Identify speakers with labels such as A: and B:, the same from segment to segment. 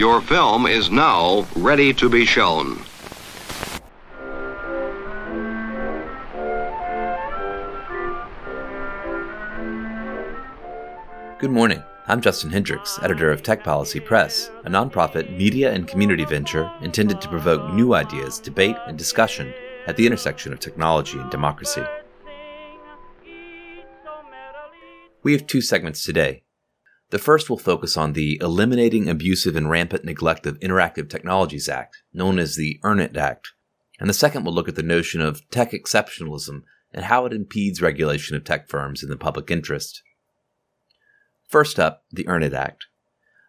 A: Your film is now ready to be shown.
B: Good morning. I'm Justin Hendrix, editor of Tech Policy Press, a nonprofit media and community venture intended to provoke new ideas, debate, and discussion at the intersection of technology and democracy. We have two segments today. The first will focus on the Eliminating Abusive and Rampant Neglect of Interactive Technologies Act, known as the EARN IT Act, and the second will look at the notion of tech exceptionalism and how it impedes regulation of tech firms in the public interest. First up, the EARN IT Act.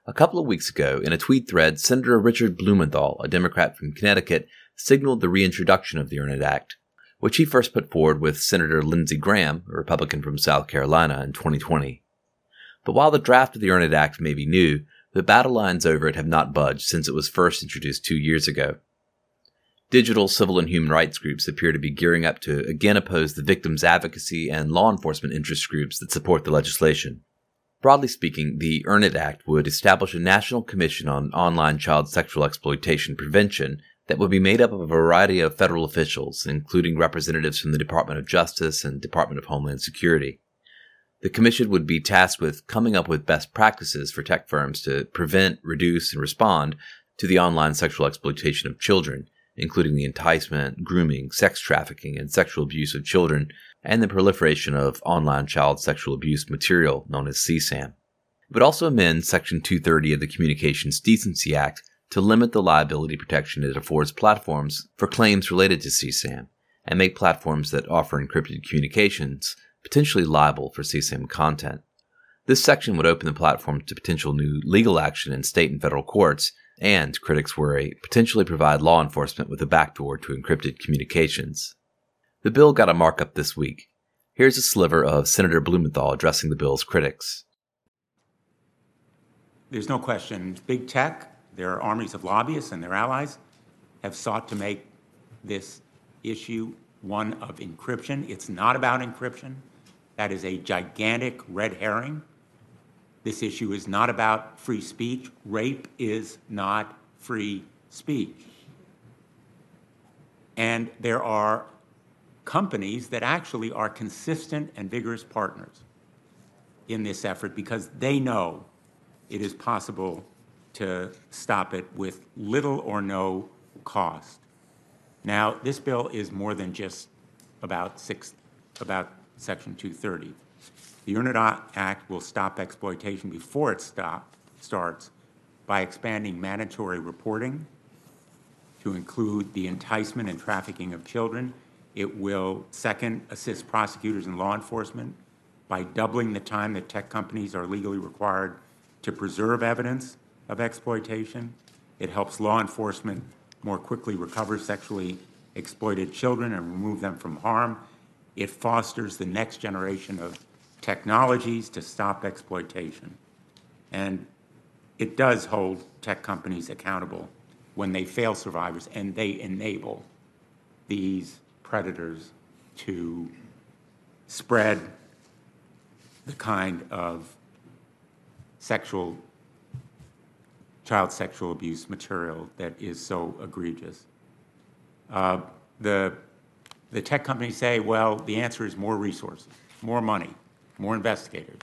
B: A couple of weeks ago, in a tweet thread, Senator Richard Blumenthal, a Democrat from Connecticut, signaled the reintroduction of the EARN IT Act, which he first put forward with Senator Lindsey Graham, a Republican from South Carolina, in 2020. But while the draft of the EARN IT Act may be new, the battle lines over it have not budged since it was first introduced two years ago. Digital civil and human rights groups appear to be gearing up to again oppose the victims' advocacy and law enforcement interest groups that support the legislation. Broadly speaking, the EARN IT Act would establish a national commission on online child sexual exploitation prevention that would be made up of a variety of federal officials, including representatives from the Department of Justice and Department of Homeland Security. The commission would be tasked with coming up with best practices for tech firms to prevent, reduce, and respond to the online sexual exploitation of children, including the enticement, grooming, sex trafficking, and sexual abuse of children and the proliferation of online child sexual abuse material known as CSAM. It would also amend Section 230 of the Communications Decency Act to limit the liability protection it affords platforms for claims related to CSAM and make platforms that offer encrypted communications potentially liable for CSAM content. This section would open the platform to potential new legal action in state and federal courts, and, critics worry, potentially provide law enforcement with a backdoor to encrypted communications. The bill got a markup this week. Here's a sliver of Senator Blumenthal addressing the bill's critics.
C: There's no question. Big tech, their armies of lobbyists and their allies have sought to make this issue one of encryption. It's not about encryption. That is a gigantic red herring. This issue is not about free speech. Rape is not free speech. And there are companies that actually are consistent and vigorous partners in this effort because they know it is possible to stop it with little or no cost. Now, this bill is more than just about six, about Section 230. The IT Act will stop exploitation before it stop, starts by expanding mandatory reporting to include the enticement and trafficking of children it will, second, assist prosecutors and law enforcement by doubling the time that tech companies are legally required to preserve evidence of exploitation. It helps law enforcement more quickly recover sexually exploited children and remove them from harm. It fosters the next generation of technologies to stop exploitation. And it does hold tech companies accountable when they fail survivors and they enable these predators to spread the kind of sexual, child sexual abuse material that is so egregious. Uh, the, the tech companies say, well, the answer is more resources, more money, more investigators.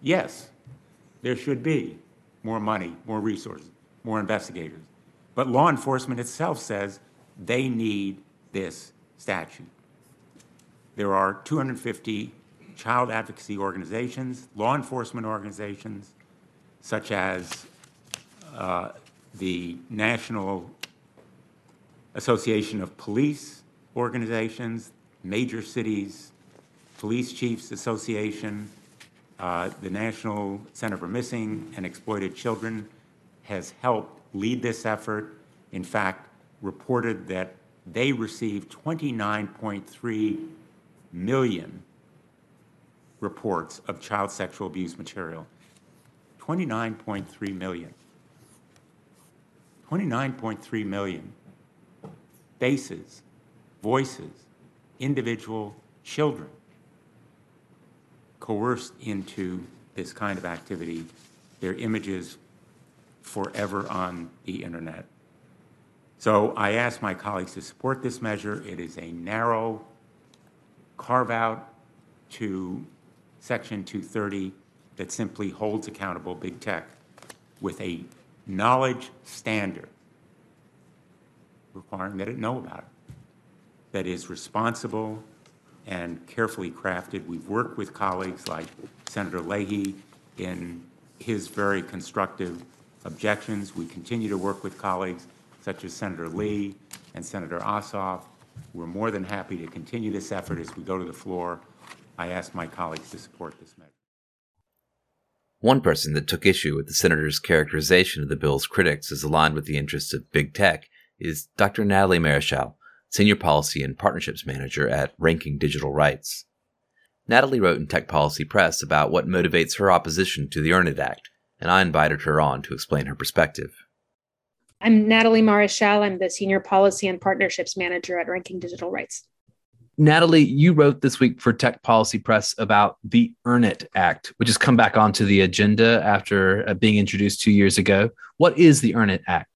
C: Yes, there should be more money, more resources, more investigators. But law enforcement itself says they need this statute. There are 250 child advocacy organizations, law enforcement organizations, such as uh, the National Association of Police Organizations, Major Cities Police Chiefs Association, uh, the National Center for Missing and Exploited Children has helped lead this effort. In fact, reported that they received 29.3 million reports of child sexual abuse material. 29.3 million. 29.3 million faces, voices, individual children coerced into this kind of activity, their images forever on the internet. So I ask my colleagues to support this measure. It is a narrow carve out to Section 230 that simply holds accountable big tech with a knowledge standard requiring that it know about it, that is responsible and carefully crafted. We've worked with colleagues like Senator Leahy in his very constructive objections. We continue to work with colleagues such as Senator Lee and Senator Ossoff. We're more than happy to continue this effort as we go to the floor. I ask my colleagues to support this measure.
B: One person that took issue with the senator's characterization of the bill's critics as aligned with the interests of big tech is Dr. Nathalie Maréchal, Senior Policy and Partnerships Manager at Ranking Digital Rights. Nathalie wrote in Tech Policy Press about what motivates her opposition to the Earn It Act, and I invited her on to explain her perspective.
D: I'm Nathalie Maréchal. I'm the Senior Policy and Partnerships Manager at Ranking Digital Rights.
E: Nathalie, you wrote this week for Tech Policy Press about the Earn It Act, which has come back onto the agenda after uh, being introduced two years ago. What is the Earn It Act?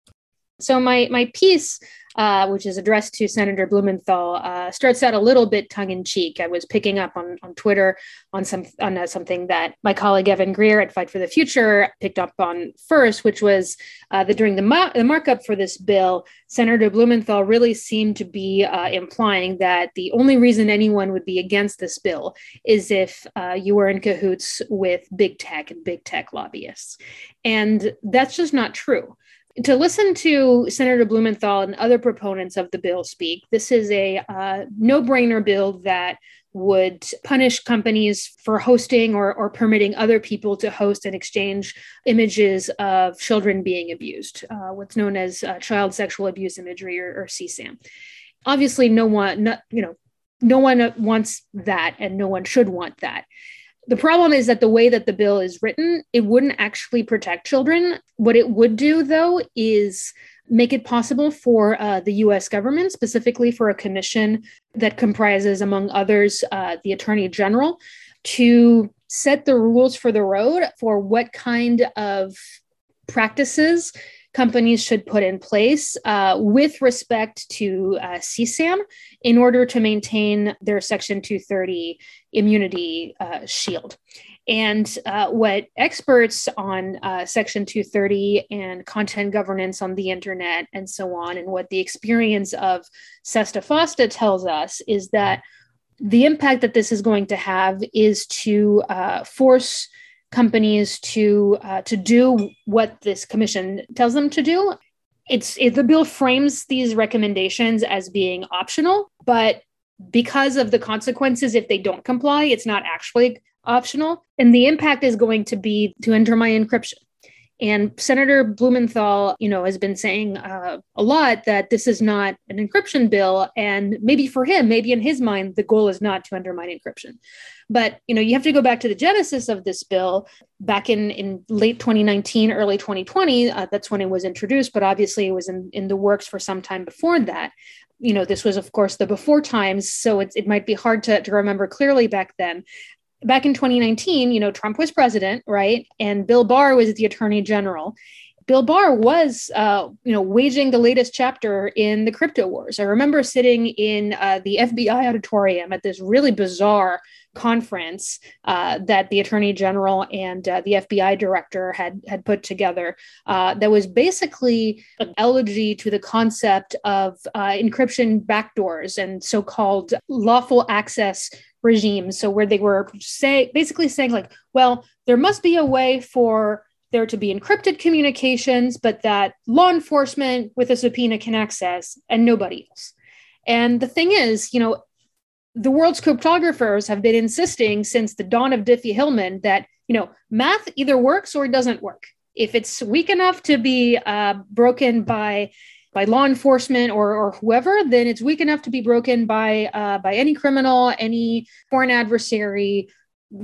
D: So my my piece uh, which is addressed to Senator Blumenthal, uh, starts out a little bit tongue in cheek. I was picking up on, on Twitter on some on uh, something that my colleague Evan Greer at Fight for the Future picked up on first, which was uh, that during the, the markup for this bill, Senator Blumenthal really seemed to be uh, implying that the only reason anyone would be against this bill is if uh, you were in cahoots with big tech and big tech lobbyists, and that's just not true to listen to Senator Blumenthal and other proponents of the bill speak, this is a uh, no brainer bill that would punish companies for hosting or, or permitting other people to host and exchange images of children being abused, uh, what's known as uh, child sexual abuse imagery or, or CSAM. Obviously, no one, no, you know, no one wants that, and no one should want that. The problem is that the way that the bill is written, it wouldn't actually protect children. What it would do, though, is make it possible for uh, the US government, specifically for a commission that comprises, among others, uh, the Attorney General, to set the rules for the road for what kind of practices companies should put in place uh, with respect to uh, CSAM in order to maintain their Section 230 immunity uh, shield. And uh, what experts on uh, Section 230 and content governance on the internet and so on, and what the experience of SESTA FOSTA tells us is that the impact that this is going to have is to uh, force companies to uh, to do what this commission tells them to do. It's it, the bill frames these recommendations as being optional, but because of the consequences if they don't comply, it's not actually optional. And the impact is going to be to undermine encryption. And Senator Blumenthal, you know, has been saying uh, a lot that this is not an encryption bill, and maybe for him, maybe in his mind, the goal is not to undermine encryption. But you know, you have to go back to the genesis of this bill back in in late 2019, early 2020. Uh, that's when it was introduced, but obviously it was in in the works for some time before that. You know, this was of course the before times, so it's, it might be hard to, to remember clearly back then back in 2019, you know, Trump was president, right? And Bill Barr was the attorney general. Bill Barr was, uh, you know, waging the latest chapter in the crypto wars. I remember sitting in uh, the FBI auditorium at this really bizarre conference uh, that the Attorney General and uh, the FBI Director had had put together. Uh, that was basically an elegy to the concept of uh, encryption backdoors and so-called lawful access regimes. So where they were say basically saying like, well, there must be a way for there to be encrypted communications, but that law enforcement with a subpoena can access and nobody else. And the thing is, you know, the world's cryptographers have been insisting since the dawn of Diffie-Hellman that, you know, math either works or it doesn't work. If it's weak enough to be uh, broken by by law enforcement or, or whoever, then it's weak enough to be broken by uh, by any criminal, any foreign adversary,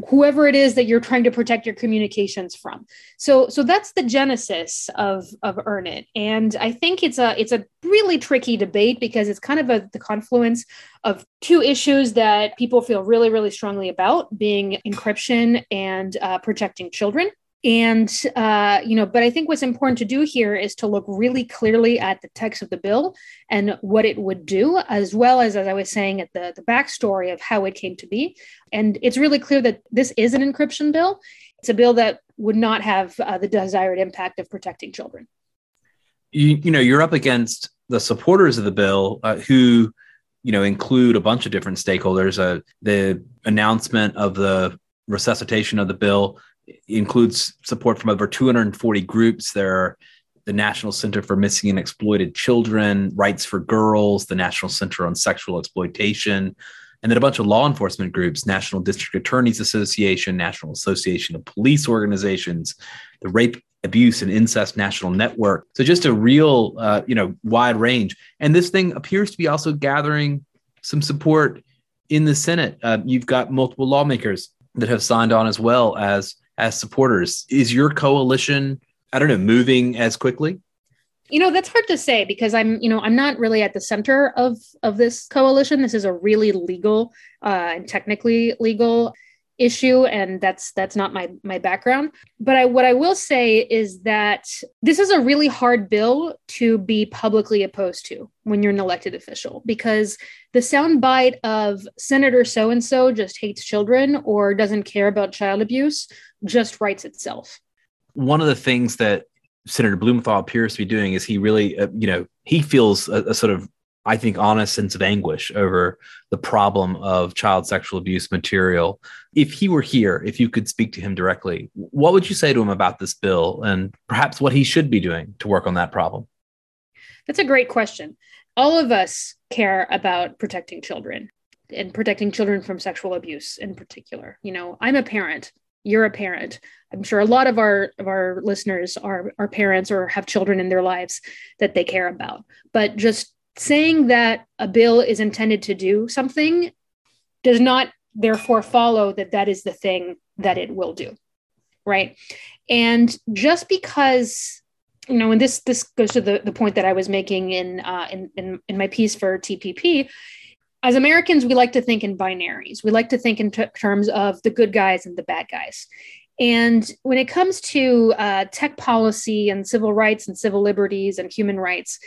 D: whoever it is that you're trying to protect your communications from. So so that's the genesis of of Earn It, and I think it's a it's a really tricky debate because it's kind of a the confluence of two issues that people feel really really strongly about, being encryption and uh, protecting children. And, uh, you know, but I think what's important to do here is to look really clearly at the text of the bill and what it would do, as well as, as I was saying, at the, the backstory of how it came to be. And it's really clear that this is an encryption bill. It's a bill that would not have uh, the desired impact of protecting children.
E: You, you know, you're up against the supporters of the bill uh, who, you know, include a bunch of different stakeholders. Uh, the announcement of the resuscitation of the bill includes support from over 240 groups. There are the National Center for Missing and Exploited Children, Rights for Girls, the National Center on Sexual Exploitation, and then a bunch of law enforcement groups national district attorneys association national association of police organizations the rape abuse and incest national network. So just a real uh, you know wide range. And this thing appears to be also gathering some support in the senate. Uh, you've got multiple lawmakers that have signed on as well as as supporters. Is your coalition i don't know moving as quickly?
D: You know that's hard to say because i'm you know i'm not really at the center of of this coalition. This is a really legal uh, and technically legal issue and that's that's not my my background. But i what i will say is that this is a really hard bill to be publicly opposed to when you're an elected official because the soundbite of senator so and so just hates children or doesn't care about child abuse just writes itself.
E: One of the things that Senator Blumenthal appears to be doing is he really, uh, you know, he feels a, a, sort of, I think, honest sense of anguish over the problem of child sexual abuse material. If he were here, if you could speak to him directly, what would you say to him about this bill and perhaps what he should be doing to work on that problem?
D: That's a great question. All of us care about protecting children and protecting children from sexual abuse in particular. You know, I'm a parent you're a parent i'm sure a lot of our of our listeners are are parents or have children in their lives that they care about but just saying that a bill is intended to do something does not therefore follow that that is the thing that it will do right and just because you know and this this goes to the, the point that i was making in, uh, in in in my piece for tpp as Americans, we like to think in binaries. We like to think in t- terms of the good guys and the bad guys. And when it comes to uh, tech policy and civil rights and civil liberties and human rights,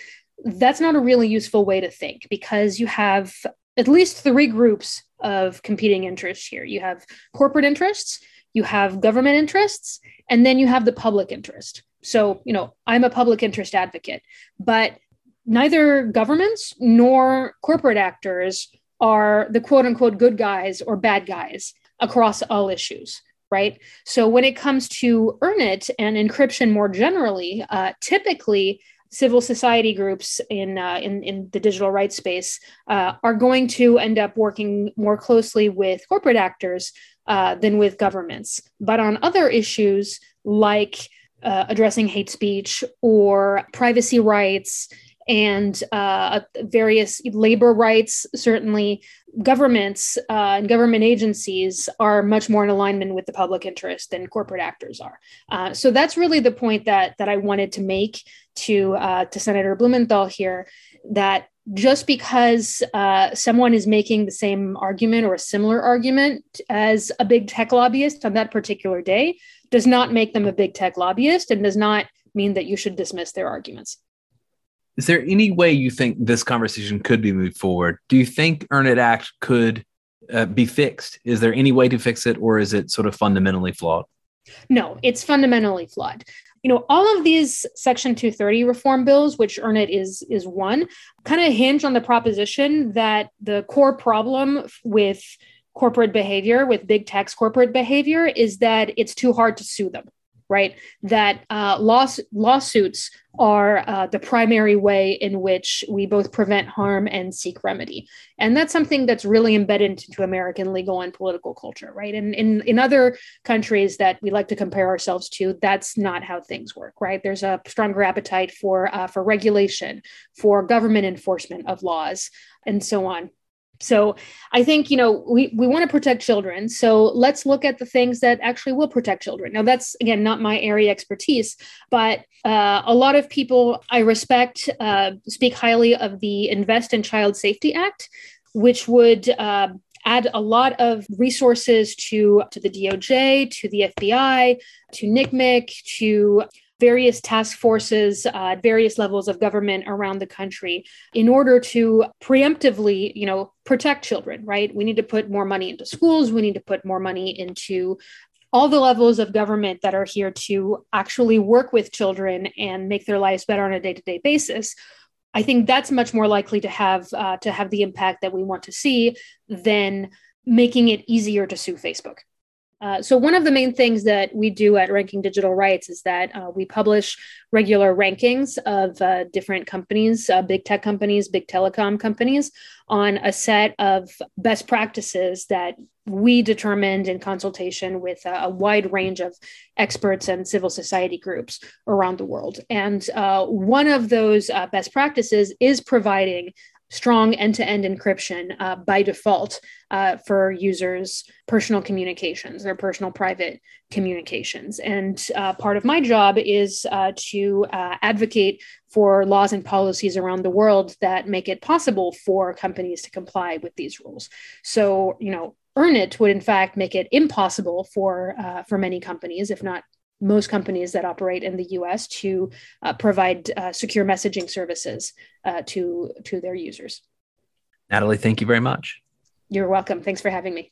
D: that's not a really useful way to think because you have at least three groups of competing interests here. You have corporate interests, you have government interests, and then you have the public interest. So, you know, I'm a public interest advocate, but neither governments nor corporate actors are the quote unquote good guys or bad guys across all issues right so when it comes to EarnIt and encryption more generally uh, typically civil society groups in, uh, in, in the digital rights space uh, are going to end up working more closely with corporate actors uh, than with governments but on other issues like uh, addressing hate speech or privacy rights and uh, various labor rights. Certainly, governments uh, and government agencies are much more in alignment with the public interest than corporate actors are. So that's really the point that that I wanted to make to uh, to Senator Blumenthal here. That just because uh, someone is making the same argument or a similar argument as a big tech lobbyist on that particular day does not make them a big tech lobbyist and does not mean that you should dismiss their arguments.
E: Is there any way you think this conversation could be moved forward? Do you think EarnIt Act could uh, be fixed? Is there any way to fix it, or is it sort of fundamentally flawed?
D: No, it's fundamentally flawed. You know, all of these Section 230 reform bills, which EarnIt is is one, kind of hinge on the proposition that the core problem with corporate behavior, with big tech's corporate behavior, is that it's too hard to sue them right? That uh, laws, lawsuits are uh, the primary way in which we both prevent harm and seek remedy. And that's something that's really embedded into American legal and political culture, right? And in, in other countries that we like to compare ourselves to, that's not how things work, right? There's a stronger appetite for, uh, for regulation, for government enforcement of laws, and so on. So I think, you know, we, we want to protect children. So let's look at the things that actually will protect children. Now, that's, again, not my area expertise, but uh, a lot of people I respect uh, speak highly of the Invest in Child Safety Act, which would uh, add a lot of resources to, to the DOJ, to the FBI, to NCMEC, to various task forces uh, at various levels of government around the country in order to preemptively you know protect children right? We need to put more money into schools. We need to put more money into all the levels of government that are here to actually work with children and make their lives better on a day-to-day basis. I think that's much more likely to have uh, to have the impact that we want to see than making it easier to sue facebook uh, so one of the main things that we do at Ranking Digital Rights is that uh, we publish regular rankings of uh, different companies, uh, big tech companies, big telecom companies, on a set of best practices that we determined in consultation with a, a wide range of experts and civil society groups around the world. And uh, one of those best practices is providing strong end-to-end encryption uh, by default uh, for users' personal communications, their personal private communications. And uh, part of my job is uh, to uh, advocate for laws and policies around the world that make it possible for companies to comply with these rules. So, you know, Earn-It would in fact make it impossible for uh, for many companies, if not most companies that operate in the US to uh, provide uh, secure messaging services uh, to, to their users.
E: Nathalie, thank you very much.
D: You're welcome. Thanks for having me.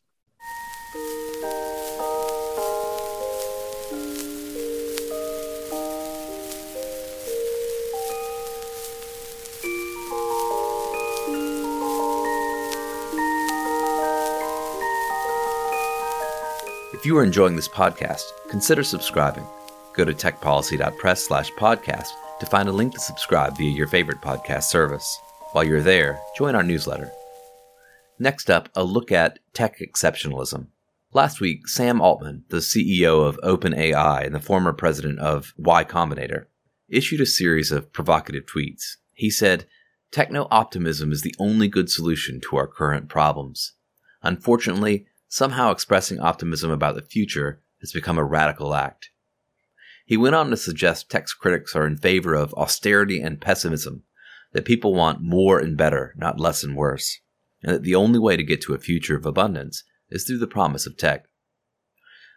B: If you are enjoying this podcast, consider subscribing. Go to techpolicy.press slash podcast to find a link to subscribe via your favorite podcast service. While you're there, join our newsletter. Next up, a look at tech exceptionalism. Last week, Sam Altman, the CEO of OpenAI and the former president of Y Combinator, issued a series of provocative tweets. He said, Techno optimism is the only good solution to our current problems. Unfortunately, somehow expressing optimism about the future has become a radical act. He went on to suggest tech critics are in favor of austerity and pessimism, that people want more and better, not less and worse, and that the only way to get to a future of abundance is through the promise of tech.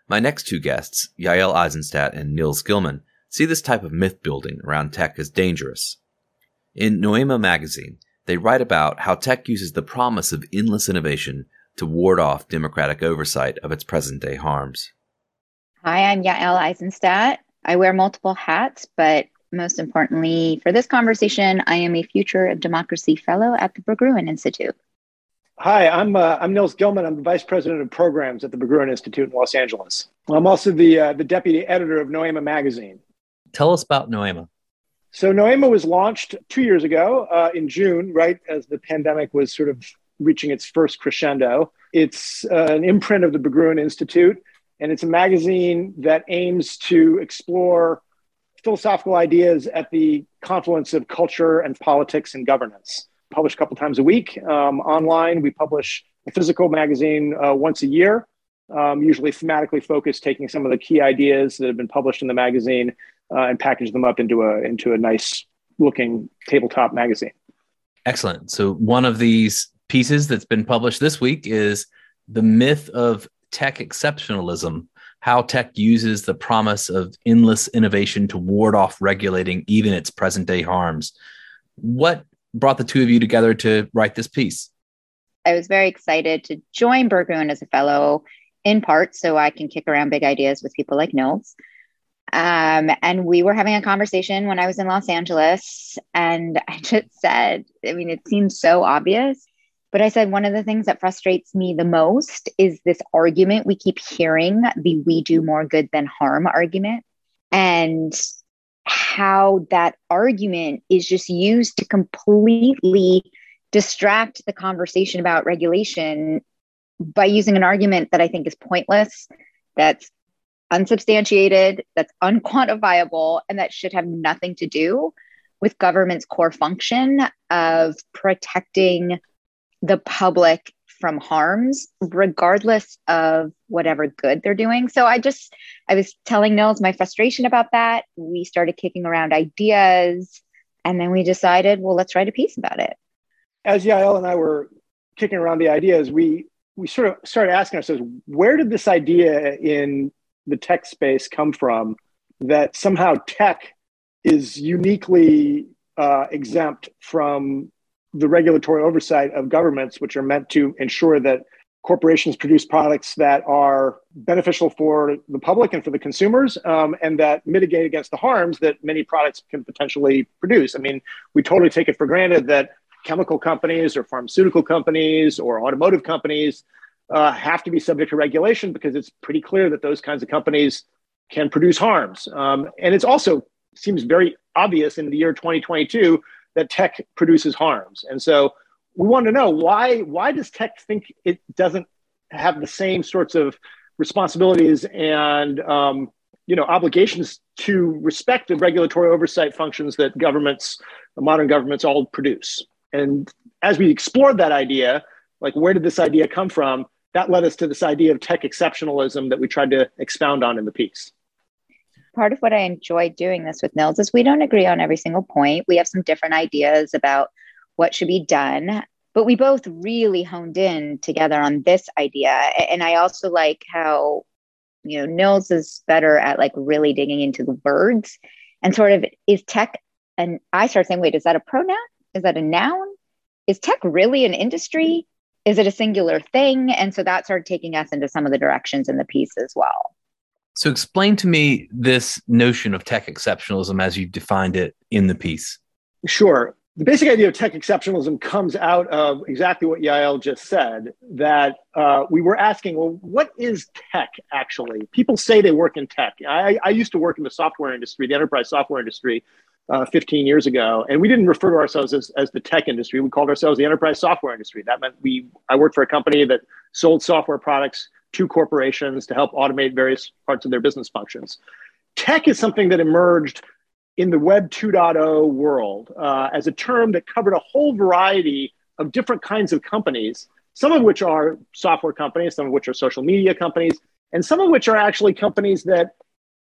B: My next two guests, Yael Eisenstat and Nils Gilman, see this type of myth building around tech as dangerous. In Noema magazine, they write about how tech uses the promise of endless innovation to ward off democratic oversight of its present day harms.
F: Hi, I'm Yael Eisenstat. I wear multiple hats, but most importantly, for this conversation, I am a Future of Democracy Fellow at the Berggruen Institute.
G: Hi, I'm uh, I'm Nils Gilman. I'm the Vice President of Programs at the Berggruen Institute in Los Angeles. I'm also the uh, the Deputy Editor of Noema magazine.
E: Tell us about Noema.
G: So Noema was launched two years ago uh, in June, right as the pandemic was sort of reaching its first crescendo. It's uh, an imprint of the Berggruen Institute, and it's a magazine that aims to explore philosophical ideas at the confluence of culture and politics and governance. Published a couple times a week um, online. We publish a physical magazine uh, once a year, um, usually thematically focused, taking some of the key ideas that have been published in the magazine uh, and package them up into a into a nice looking tabletop magazine.
E: Excellent. So one of these pieces that's been published this week is The Myth of Tech Exceptionalism How Tech Uses the Promise of Endless Innovation to Ward Off Regulating Even Its Present Day Harms. What brought the two of you together to write this piece?
F: I was very excited to join Berggruen as a fellow, in part so I can kick around big ideas with people like Nils. Um, and we were having a conversation when I was in Los Angeles, and I just said, I mean, it seems so obvious, but I said, one of the things that frustrates me the most is this argument we keep hearing the we do more good than harm argument. And how that argument is just used to completely distract the conversation about regulation by using an argument that I think is pointless, that's unsubstantiated, that's unquantifiable, and that should have nothing to do with government's core function of protecting the public from harms, regardless of whatever good they're doing. So I just, I was telling Nils my frustration about that. We started kicking around ideas, and then we decided, well, let's write a piece about it.
G: As Yael and I were kicking around the ideas, we we sort of started asking ourselves, where did this idea in the tech space come from that somehow tech is uniquely uh, exempt from the regulatory oversight of governments, which are meant to ensure that corporations produce products that are beneficial for the public and for the consumers um, and that mitigate against the harms that many products can potentially produce. I mean, we totally take it for granted that chemical companies or pharmaceutical companies or automotive companies uh, have to be subject to regulation because it's pretty clear that those kinds of companies can produce harms. Um, and it also seems very obvious in the year 2022 that tech produces harms. And so we want to know why why does tech think it doesn't have the same sorts of responsibilities and um, you know obligations to respect the regulatory oversight functions that governments modern governments all produce? And as we explored that idea like where did this idea come from? That led us to this idea of tech exceptionalism that we tried to expound on in the piece
F: part of what i enjoy doing this with nils is we don't agree on every single point we have some different ideas about what should be done. But we both really honed in together on this idea. And I also like how, you know, Nils is better at like really digging into the words and sort of is tech. And I start saying, wait, is that a pronoun? Is that a noun? Is tech really an industry? Is it a singular thing? And so that started taking us into some of the directions in the piece as well.
E: So, explain to me this notion of tech exceptionalism as you've defined it in the piece.
G: Sure the basic idea of tech exceptionalism comes out of exactly what Yael just said that uh, we were asking, well, what is tech actually? People say they work in tech. I, I used to work in the software industry, the enterprise software industry, uh, 15 years ago, and we didn't refer to ourselves as, as the tech industry. We called ourselves the enterprise software industry. That meant we I worked for a company that sold software products to corporations to help automate various parts of their business functions. Tech is something that emerged in the Web 2.0 world uh, as a term that covered a whole variety of different kinds of companies, some of which are software companies, some of which are social media companies, and some of which are actually companies that,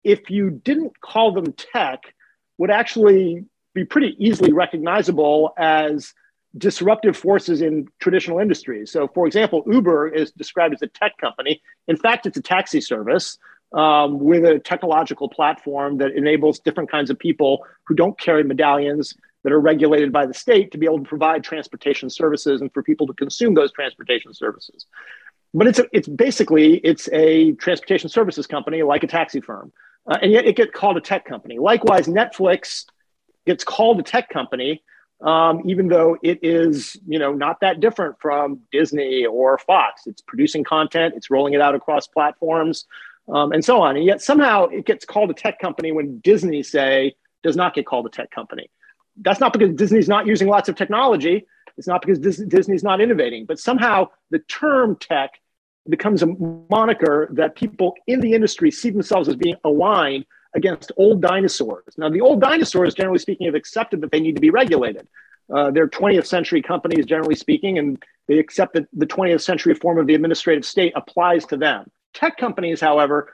G: if you didn't call them tech, would actually be pretty easily recognizable as disruptive forces in traditional industries. So, for example, Uber is described as a tech company. In fact, it's a taxi service um, with a technological platform that enables different kinds of people who don't carry medallions that are regulated by the state to be able to provide transportation services and for people to consume those transportation services. But it's a, it's basically it's a transportation services company like a taxi firm, uh, and yet it gets called a tech company. Likewise, Netflix gets called a tech company, um, even though it is you know not that different from Disney or Fox. It's producing content, it's rolling it out across platforms um, and so on. And yet somehow it gets called a tech company when Disney, say, does not get called a tech company. That's not because Disney's not using lots of technology. It's not because Disney's not innovating, but somehow the term tech becomes a moniker that people in the industry see themselves as being aligned against old dinosaurs. Now, the old dinosaurs, generally speaking, have accepted that they need to be regulated. Uh, they're 20th century companies, generally speaking, and they accept that the 20th century form of the administrative state applies to them. Tech companies, however,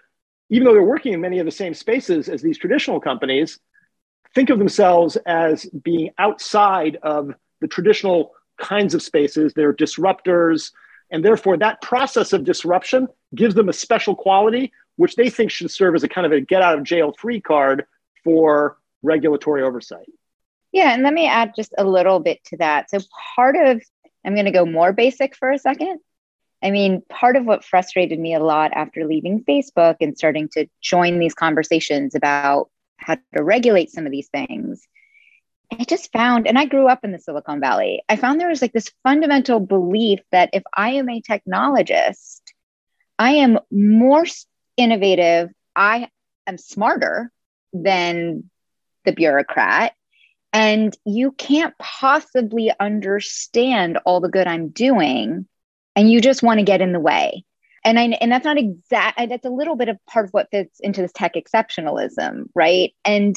G: even though they're working in many of the same spaces as these traditional companies, think of themselves as being outside of the traditional kinds of spaces. They're disruptors. And therefore, that process of disruption gives them a special quality, which they think should serve as a kind of a get out of jail free card for regulatory oversight.
F: Yeah. And let me add just a little bit to that. So, part of, I'm going to go more basic for a second. I mean, part of what frustrated me a lot after leaving Facebook and starting to join these conversations about how to regulate some of these things, I just found, and I grew up in the Silicon Valley, I found there was like this fundamental belief that if I am a technologist, I am more innovative, I am smarter than the bureaucrat. And you can't possibly understand all the good I'm doing and you just want to get in the way. And I and that's not exact that's a little bit of part of what fits into this tech exceptionalism, right? And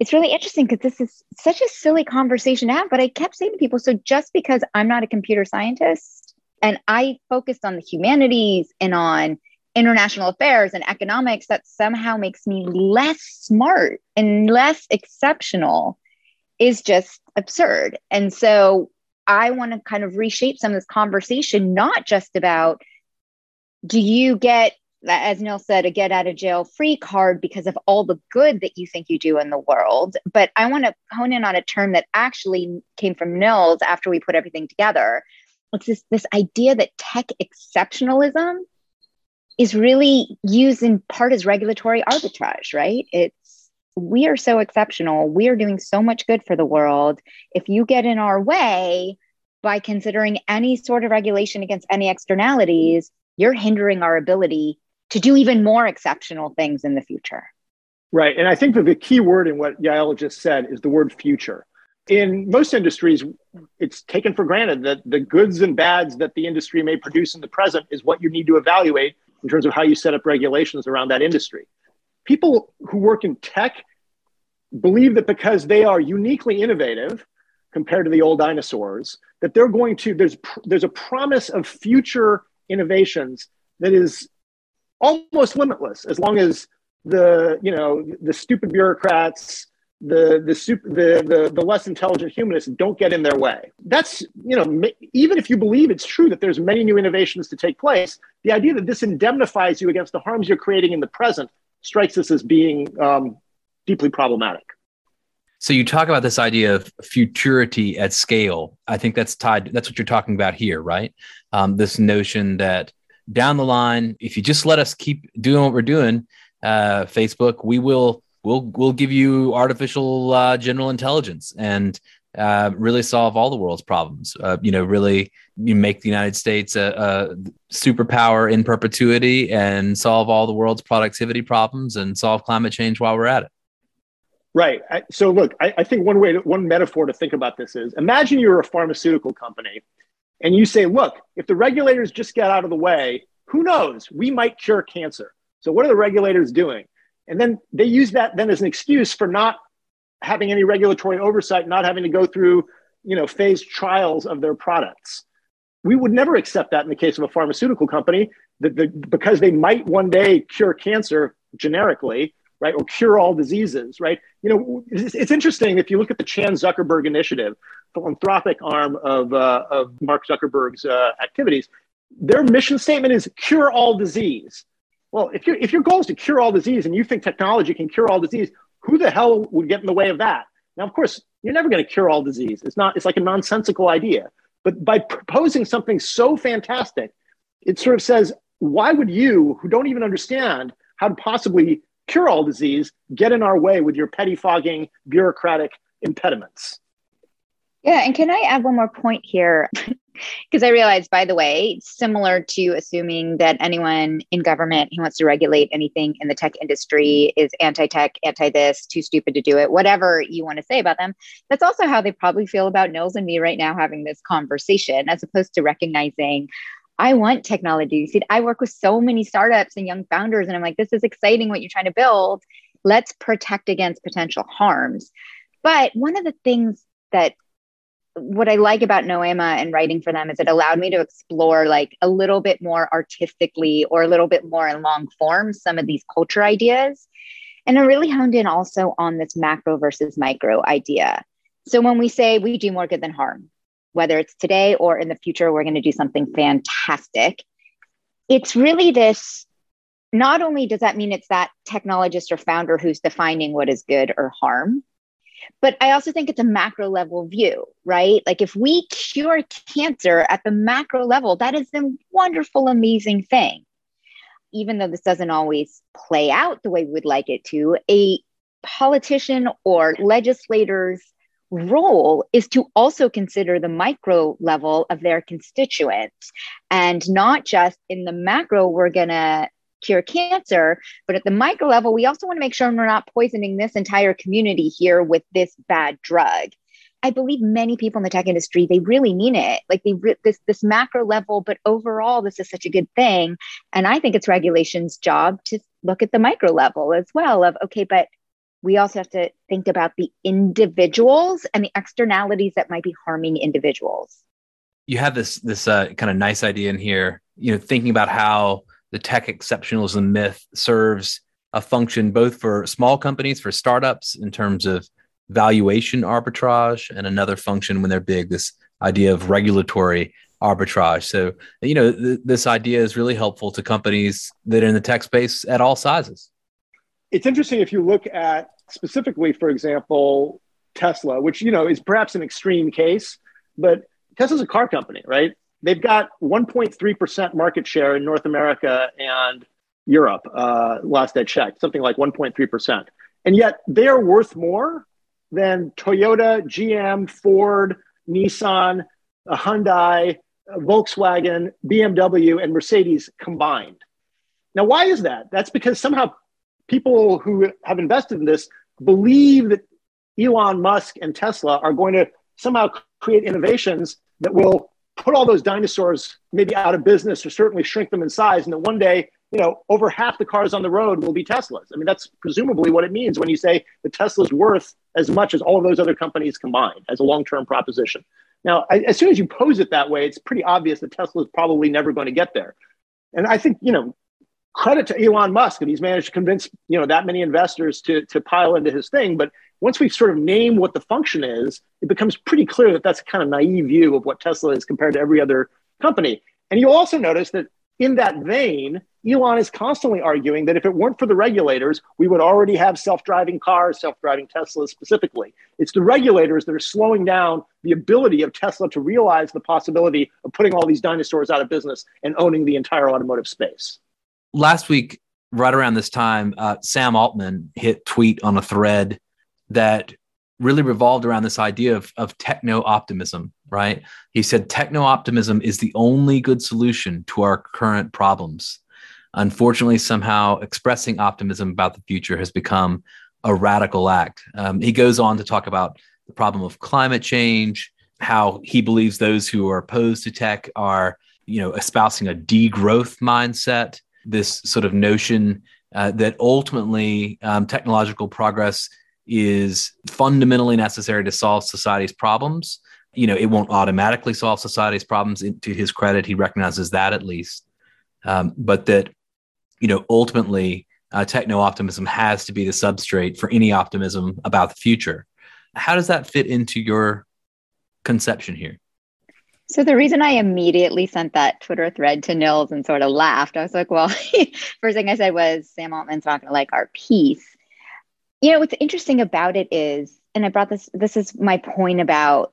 F: it's really interesting because this is such a silly conversation to have, but I kept saying to people, so just because I'm not a computer scientist and I focused on the humanities and on international affairs and economics, that somehow makes me less smart and less exceptional is just absurd. And so I want to kind of reshape some of this conversation, not just about do you get as Neil said, a get out of jail free card because of all the good that you think you do in the world. But I want to hone in on a term that actually came from Nils after we put everything together. It's this, this idea that tech exceptionalism is really used in part as regulatory arbitrage, right? It's we are so exceptional. We are doing so much good for the world. If you get in our way by considering any sort of regulation against any externalities, you're hindering our ability to do even more exceptional things in the future.
G: Right. And I think that the key word in what Yael just said is the word future. In most industries, it's taken for granted that the goods and bads that the industry may produce in the present is what you need to evaluate in terms of how you set up regulations around that industry. People who work in tech believe that because they are uniquely innovative compared to the old dinosaurs, that they're going to, there's, there's a promise of future innovations that is almost limitless as long as the you know the stupid bureaucrats the the super the, the the less intelligent humanists don't get in their way. That's you know even if you believe it's true that there's many new innovations to take place the idea that this indemnifies you against the harms you're creating in the present strikes us as being um, deeply problematic.
E: So you talk about this idea of futurity at scale. I think that's tied that's what you're talking about here right? Um, this notion that down the line, if you just let us keep doing what we're doing, uh, Facebook, we will we'll we'll give you artificial uh, general intelligence and uh, really solve all the world's problems. Uh, you know, really you make the United States a, a, superpower in perpetuity and solve all the world's productivity problems and solve climate change while we're at it.
G: Right. So look, I, I think one way, to, one metaphor to think about this is: imagine you're a pharmaceutical company and you say, look, if the regulators just get out of the way, who knows? We might cure cancer. So what are the regulators doing? And then they use that then as an excuse for not having any regulatory oversight, not having to go through, you know, phased trials of their products. We would never accept that in the case of a pharmaceutical company, that the, because they might one day cure cancer generically, right, or cure all diseases, right? You know, it's, it's interesting if you look at the Chan Zuckerberg Initiative, philanthropic arm of, uh, of Mark Zuckerberg's uh, activities, their mission statement is cure all disease. Well, if, you if your goal is to cure all disease and you think technology can cure all disease, who the hell would get in the way of that? Now, of course, you're never going to cure all disease. It's not. It's like a nonsensical idea. But by proposing something so fantastic, it sort of says, why would you, who don't even understand how to possibly cure all disease, get in our way with your pettifogging bureaucratic impediments?
F: Yeah, and can I add one more point here? Because I realized, by the way, similar to assuming that anyone in government who wants to regulate anything in the tech industry is anti tech, anti this, too stupid to do it, whatever you want to say about them, that's also how they probably feel about Nils and me right now having this conversation, as opposed to recognizing. I want technology. See, I work with so many startups and young founders, and I'm like, this is exciting what you're trying to build. Let's protect against potential harms. But one of the things that what I like about Noema and writing for them is it allowed me to explore like a little bit more artistically or a little bit more in long form some of these culture ideas. And I really honed in also on this macro versus micro idea. So when we say we do more good than harm, whether it's today or in the future, we're going to do something fantastic. It's really this not only does that mean it's that technologist or founder who's defining what is good or harm, but I also think it's a macro level view, right? Like if we cure cancer at the macro level, that is a wonderful, amazing thing. Even though this doesn't always play out the way we would like it to, a politician or legislator's role is to also consider the micro level of their constituents and not just in the macro, we're going to cure cancer. But at the micro level, we also want to make sure we're not poisoning this entire community here with this bad drug. I believe many people in the tech industry they really mean it. Like they this this macro level, but overall, this is such a good thing. And I think it's regulation's job to look at the micro level as well. Of okay, but we also have to think about the individuals and the externalities that might be harming individuals.
E: You have this this uh, kind of nice idea in here. You know, thinking about how the tech exceptionalism myth serves a function both for small companies, for startups in terms of valuation arbitrage, and another function when they're big, this idea of regulatory arbitrage. So, you know, th- this idea is really helpful to companies that are in the tech space at all sizes.
G: It's interesting if you look at specifically, for example, Tesla, which, you know, is perhaps an extreme case, but Tesla's a car company, right? They've got 1.3% market share in North America and Europe, uh, last I checked, something like 1.3%. And yet they're worth more than Toyota, GM, Ford, Nissan, Hyundai, Volkswagen, BMW, and Mercedes combined. Now, why is that? That's because somehow people who have invested in this believe that Elon Musk and Tesla are going to somehow create innovations that will put all those dinosaurs maybe out of business or certainly shrink them in size and that one day you know over half the cars on the road will be teslas. I mean that's presumably what it means when you say the tesla's worth as much as all of those other companies combined as a long-term proposition. Now I, as soon as you pose it that way it's pretty obvious that tesla's probably never going to get there. And i think you know credit to elon musk and he's managed to convince you know that many investors to, to pile into his thing but once we sort of name what the function is, it becomes pretty clear that that's a kind of naive view of what Tesla is compared to every other company. And you'll also notice that in that vein, Elon is constantly arguing that if it weren't for the regulators, we would already have self driving cars, self driving Teslas specifically. It's the regulators that are slowing down the ability of Tesla to realize the possibility of putting all these dinosaurs out of business and owning the entire automotive space.
E: Last week, right around this time, uh, Sam Altman hit tweet on a thread that really revolved around this idea of, of techno optimism, right? He said techno optimism is the only good solution to our current problems. Unfortunately, somehow expressing optimism about the future has become a radical act. Um, he goes on to talk about the problem of climate change, how he believes those who are opposed to tech are, you know, espousing a degrowth mindset, this sort of notion uh, that ultimately um, technological progress is fundamentally necessary to solve society's problems. You know, it won't automatically solve society's problems. To his credit, he recognizes that at least, um, but that you know ultimately uh, techno optimism has to be the substrate for any optimism about the future. How does that fit into your conception here?
F: So the reason I immediately sent that Twitter thread to Nils and sort of laughed, I was like, well, first thing I said was Sam Altman's not going to like our piece you know what's interesting about it is and i brought this this is my point about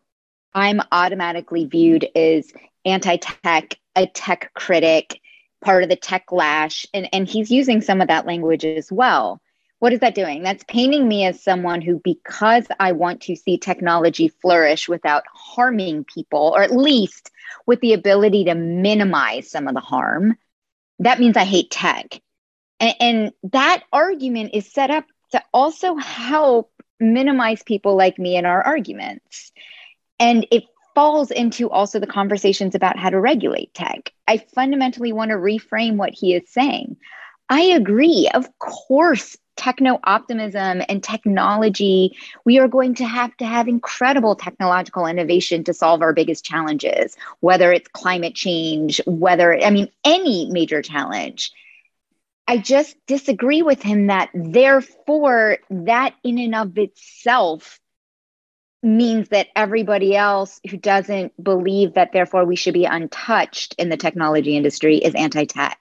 F: i'm automatically viewed as anti-tech a tech critic part of the tech lash and, and he's using some of that language as well. What is that doing? That's painting me as someone who because i want to see technology flourish without harming people or at least with the ability to minimize some of the harm that means i hate tech. And, and that argument is set up to also help minimize people like me in our arguments. And it falls into also the conversations about how to regulate tech. I fundamentally want to reframe what he is saying. I agree. Of course, techno optimism and technology, we are going to have to have incredible technological innovation to solve our biggest challenges, whether it's climate change, whether, I mean, any major challenge. I just disagree with him that therefore that in and of itself means that everybody else who doesn't believe that therefore we should be untouched in the technology industry is anti-tech.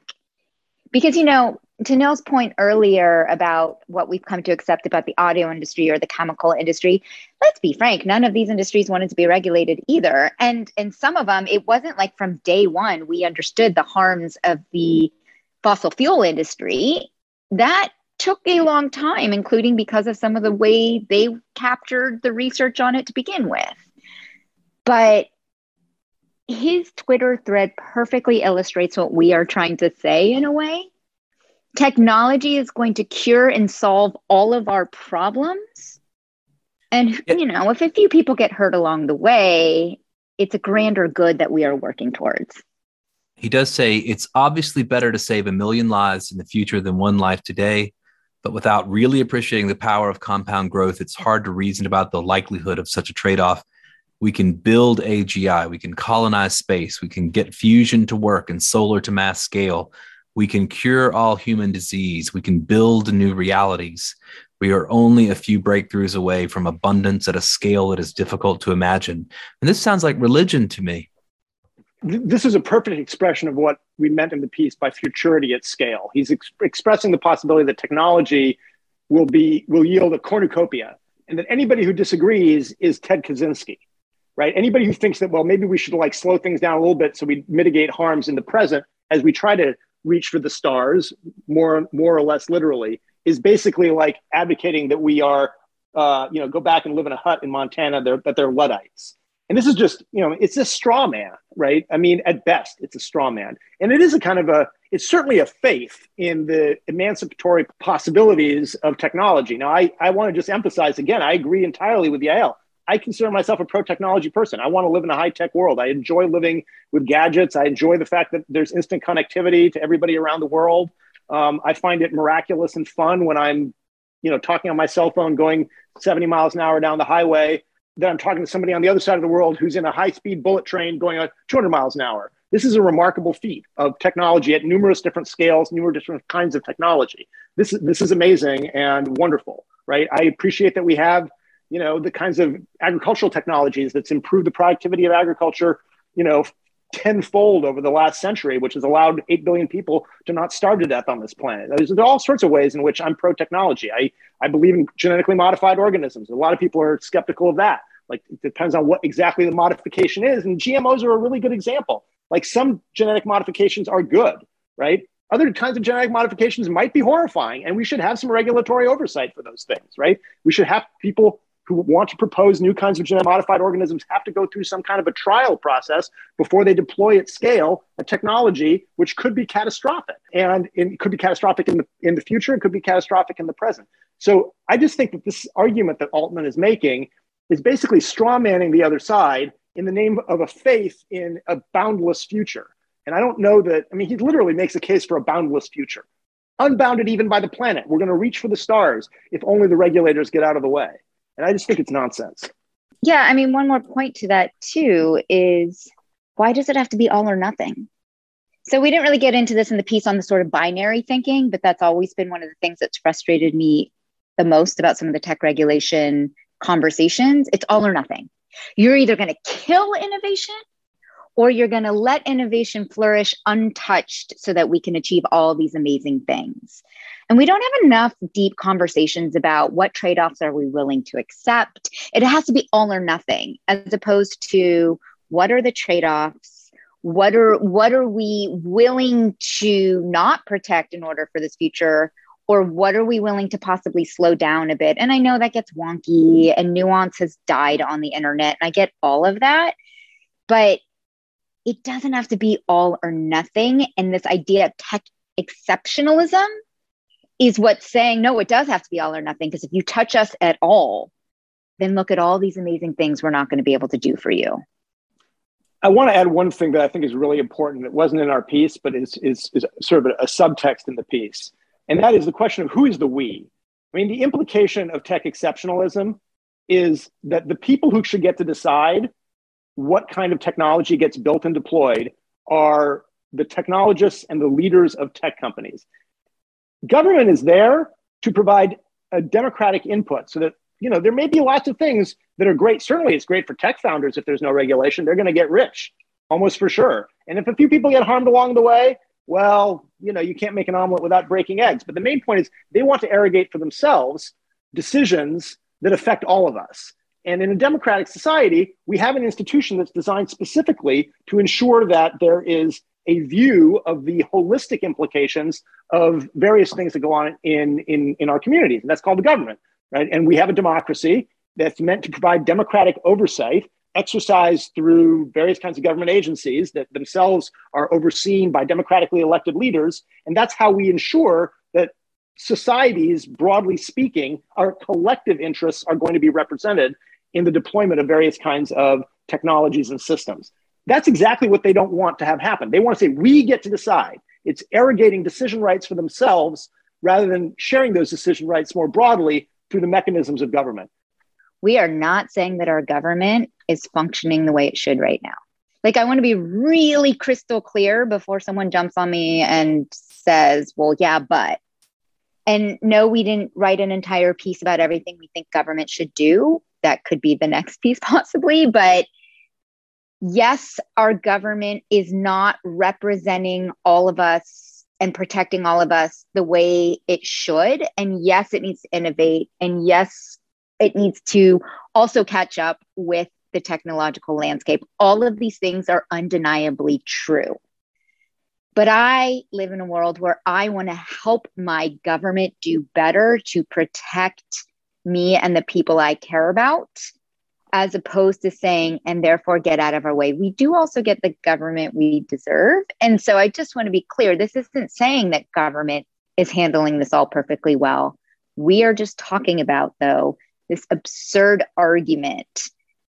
F: Because you know, to Nils' point earlier about what we've come to accept about the audio industry or the chemical industry, let's be frank, none of these industries wanted to be regulated either. And in some of them, it wasn't like from day one we understood the harms of the fossil fuel industry, that took a long time, including because of some of the way they captured the research on it to begin with. But his Twitter thread perfectly illustrates what we are trying to say in a way. Technology is going to cure and solve all of our problems. And, you know, if a few people get hurt along the way, it's a grander good that we are working towards.
E: He does say it's obviously better to save a million lives in the future than one life today, but without really appreciating the power of compound growth, it's hard to reason about the likelihood of such a trade off. We can build AGI, we can colonize space, we can get fusion to work and solar to mass scale. We can cure all human disease, we can build new realities. We are only a few breakthroughs away from abundance at a scale that is difficult to imagine. And this sounds like religion to me.
G: This is a perfect expression of what we meant in the piece by futurity at scale. He's ex- expressing the possibility that technology will be will yield a cornucopia, and that anybody who disagrees is Ted Kaczynski, right? Anybody who thinks that well maybe we should like slow things down a little bit so we mitigate harms in the present as we try to reach for the stars more more or less literally is basically like advocating that we are uh, you know go back and live in a hut in Montana they're, that they're luddites and this is just you know it's a straw man right? I mean at best it's a straw man. And it is a kind of a it's certainly a faith in the emancipatory possibilities of technology. Now i i want to just emphasize again i agree entirely with yael. I consider myself a pro technology person. I want to live in a high tech world. I enjoy living with gadgets. I enjoy the fact that there's instant connectivity to everybody around the world. Um, i find it miraculous and fun when i'm you know talking on my cell phone going 70 miles an hour down the highway that I'm talking to somebody on the other side of the world who's in a high speed bullet train going at 200 miles an hour. This is a remarkable feat of technology at numerous different scales, numerous different kinds of technology. This is, this is amazing and wonderful, right? I appreciate that we have, you know, the kinds of agricultural technologies that's improved the productivity of agriculture, you know, tenfold over the last century, which has allowed 8 billion people to not starve to death on this planet. There's, all sorts of ways in which I'm pro technology. I, I believe in genetically modified organisms. A lot of people are skeptical of that. Like it depends on what exactly the modification is. And GMOs are a really good example. Like some genetic modifications are good, right? Other kinds of genetic modifications might be horrifying, and we should have some regulatory oversight for those things, right? We should have people who want to propose new kinds of genetic modified organisms have to go through some kind of a trial process before they deploy at scale a technology which could be catastrophic and it could be catastrophic in the in the future it could be catastrophic in the present so i just think that this argument that altman is making is basically straw manning the other side in the name of a faith in a boundless future. And I don't know that, I mean, he literally makes a case for a boundless future, unbounded even by the planet. We're going to reach for the stars if only the regulators get out of the way. And I just think it's nonsense.
F: Yeah. I mean, one more point to that, too, is why does it have to be all or nothing? So we didn't really get into this in the piece on the sort of binary thinking, but that's always been one of the things that's frustrated me the most about some of the tech regulation conversations, it's all or nothing. You're either going to kill innovation or you're going to let innovation flourish untouched so that we can achieve all these amazing things. And we don't have enough deep conversations about what trade offs are we willing to accept. It has to be all or nothing, as opposed to what are the trade offs? What are what are we willing to not protect in order for this future? or what are we willing to possibly slow down a bit? And I know that gets wonky and nuance has died on the internet. And I get all of that. But it doesn't have to be all or nothing. And this idea of tech exceptionalism is what's saying, no, it does have to be all or nothing. Because if you touch us at all, then look at all these amazing things we're not going to be able to do for you.
G: I want to add one thing that I think is really important. It wasn't in our piece, but is, is, is sort of a, a subtext in the piece and that is the question of who is the we? I mean, the implication of tech exceptionalism is that the people who should get to decide what kind of technology gets built and deployed are the technologists and the leaders of tech companies. Government is there to provide a democratic input so that you know there may be lots of things that are great certainly it's great for tech founders if there's no regulation they're going to get rich almost for sure and if a few people get harmed along the way well, you know, you can't make an omelet without breaking eggs. But the main point is they want to arrogate for themselves decisions that affect all of us. And in a democratic society, we have an institution that's designed specifically to ensure that there is a view of the holistic implications of various things that go on in, in, in our communities. And that's called the government, right? And we have a democracy that's meant to provide democratic oversight exercised through various kinds of government agencies that themselves are overseen by democratically elected leaders. And that's how we ensure that societies, broadly speaking, our collective interests are going to be represented in the deployment of various kinds of technologies and systems. That's exactly what they don't want to have happen. They want to say, we get to decide. It's arrogating decision rights for themselves rather than sharing those decision rights more broadly through the mechanisms of government
F: we are not saying that our government is functioning the way it should right now. Like, I want to be really crystal clear before someone jumps on me and says, well, yeah, but. And no, we didn't write an entire piece about everything we think government should do. That could be the next piece, possibly. But yes, our government is not representing all of us and protecting all of us the way it should. And yes, it needs to innovate. And yes, it needs to also catch up with the technological landscape. All of these things are undeniably true. But I live in a world where I want to help my government do better to protect me and the people I care about, as opposed to saying, and therefore get out of our way. We do also get the government we deserve. And so I just want to be clear this isn't saying that government is handling this all perfectly well. We are just talking about, though, this absurd argument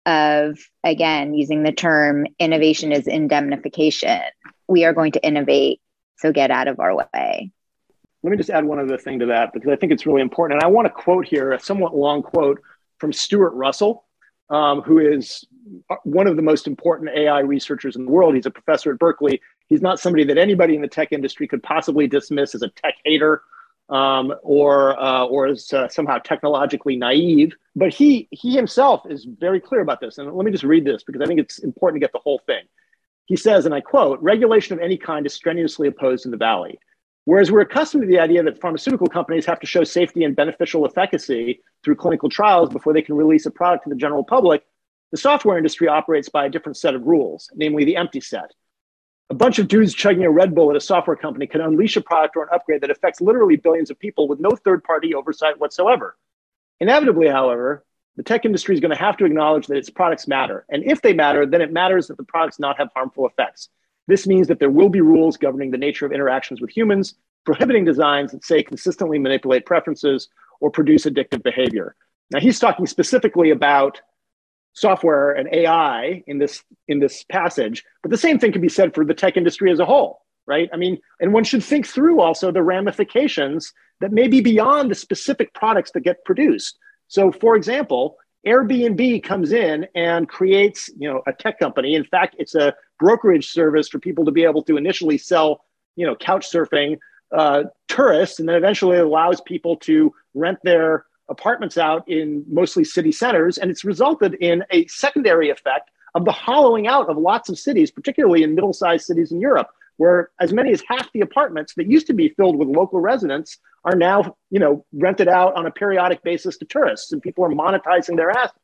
F: of, again, using the term innovation is indemnification. We are going to innovate, so get out of our way.
G: Let me just add one other thing to that because I think it's really important. And I want to quote here a somewhat long quote from Stuart Russell, um, who is one of the most important AI researchers in the world. He's a professor at Berkeley. He's not somebody that anybody in the tech industry could possibly dismiss as a tech hater um, or uh, or is uh, somehow technologically naive. But he he himself is very clear about this. And let me just read this because I think it's important to get the whole thing. He says, and I quote: "Regulation of any kind is strenuously opposed in the Valley." Whereas we're accustomed to the idea that pharmaceutical companies have to show safety and beneficial efficacy through clinical trials before they can release a product to the general public, the software industry operates by a different set of rules, namely the empty set a bunch of dudes chugging a Red Bull at a software company can unleash a product or an upgrade that affects literally billions of people with no third party oversight whatsoever. Inevitably, however, the tech industry is going to have to acknowledge that its products matter. And if they matter, then it matters that the products not have harmful effects. This means that there will be rules governing the nature of interactions with humans, prohibiting designs that say consistently manipulate preferences or produce addictive behavior. Now, he's talking specifically about software and AI in this in this passage, but the same thing can be said for the tech industry as a whole, right? I mean, and one should think through also the ramifications that may be beyond the specific products that get produced. So, for example, Airbnb comes in and creates, you know, a tech company. In fact, it's a brokerage service for people to be able to initially sell, you know, couch surfing uh, tourists, and then eventually allows people to rent their apartments out in mostly city centers, and it's resulted in a secondary effect of the hollowing out of lots of cities, particularly in middle sized cities in Europe, where as many as half the apartments that used to be filled with local residents are now you know, rented out on a periodic basis to tourists, and people are monetizing their assets.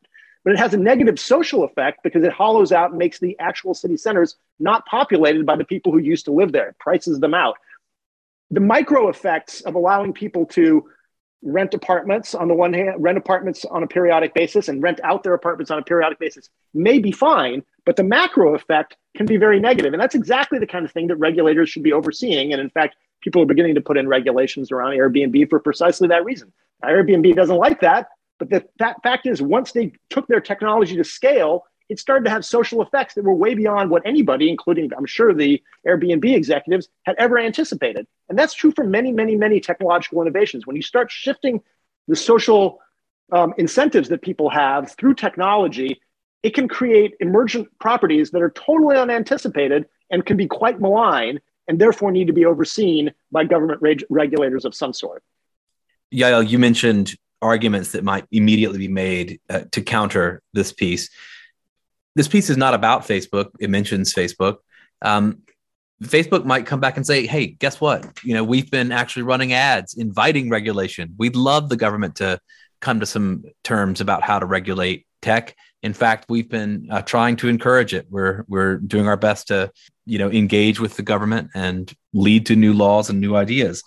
G: But it has a negative social effect because it hollows out and makes the actual city centers not populated by the people who used to live there, it prices them out. The micro effects of allowing people to rent apartments on the one hand, rent apartments on a periodic basis and rent out their apartments on a periodic basis may be fine, but the macro effect can be very negative. And that's exactly the kind of thing that regulators should be overseeing. And in fact, people are beginning to put in regulations around Airbnb for precisely that reason. Airbnb doesn't like that, but the fact is, once they took their technology to scale, it started to have social effects that were way beyond what anybody, including I'm sure the Airbnb executives, had ever anticipated. And that's true for many, many, many technological innovations. When you start shifting the social um, incentives that people have through technology, it can create emergent properties that are totally unanticipated and can be quite malign and therefore need to be overseen by government reg- regulators of some sort.
E: Yael, you mentioned arguments that might immediately be made uh, to counter this piece this piece is not about Facebook. It mentions Facebook. Um, Facebook might come back and say, "Hey, guess what? You know, we've been actually running ads inviting regulation. We'd love the government to come to some terms about how to regulate tech. In fact, we've been uh, trying to encourage it. We're we're doing our best to, you know, engage with the government and lead to new laws and new ideas."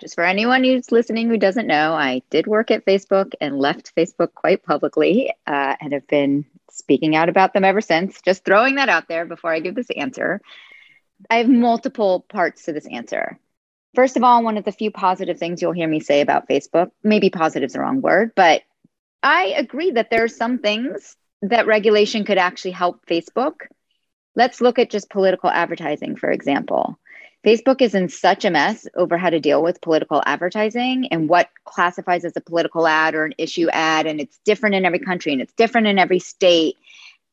F: Just for anyone who's listening who doesn't know, I did work at Facebook and left Facebook quite publicly uh, and have been speaking out about them ever since. Just throwing that out there before I give this answer. I have multiple parts to this answer. First of all, one of the few positive things you'll hear me say about Facebook, maybe positive is the wrong word, but I agree that there are some things that regulation could actually help Facebook. Let's look at just political advertising, for example. Facebook is in such a mess over how to deal with political advertising and what classifies as a political ad or an issue ad. And it's different in every country and it's different in every state.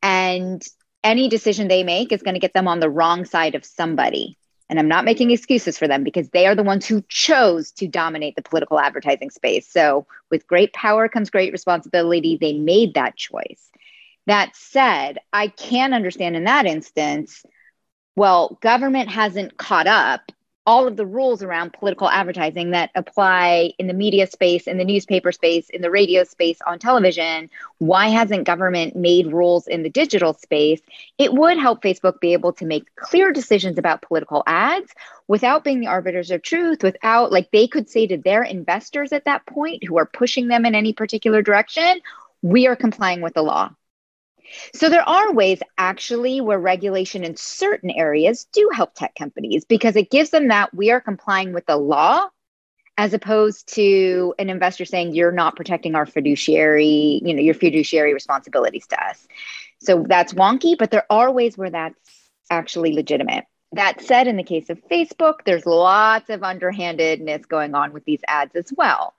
F: And any decision they make is going to get them on the wrong side of somebody. And I'm not making excuses for them because they are the ones who chose to dominate the political advertising space. So, with great power comes great responsibility. They made that choice. That said, I can understand in that instance, well, government hasn't caught up all of the rules around political advertising that apply in the media space, in the newspaper space, in the radio space, on television. Why hasn't government made rules in the digital space? It would help Facebook be able to make clear decisions about political ads without being the arbiters of truth, without, like, they could say to their investors at that point who are pushing them in any particular direction, we are complying with the law. So there are ways actually where regulation in certain areas do help tech companies because it gives them that we are complying with the law as opposed to an investor saying you're not protecting our fiduciary, you know, your fiduciary responsibilities to us. So that's wonky, but there are ways where that's actually legitimate. That said, in the case of Facebook, there's lots of underhandedness going on with these ads as well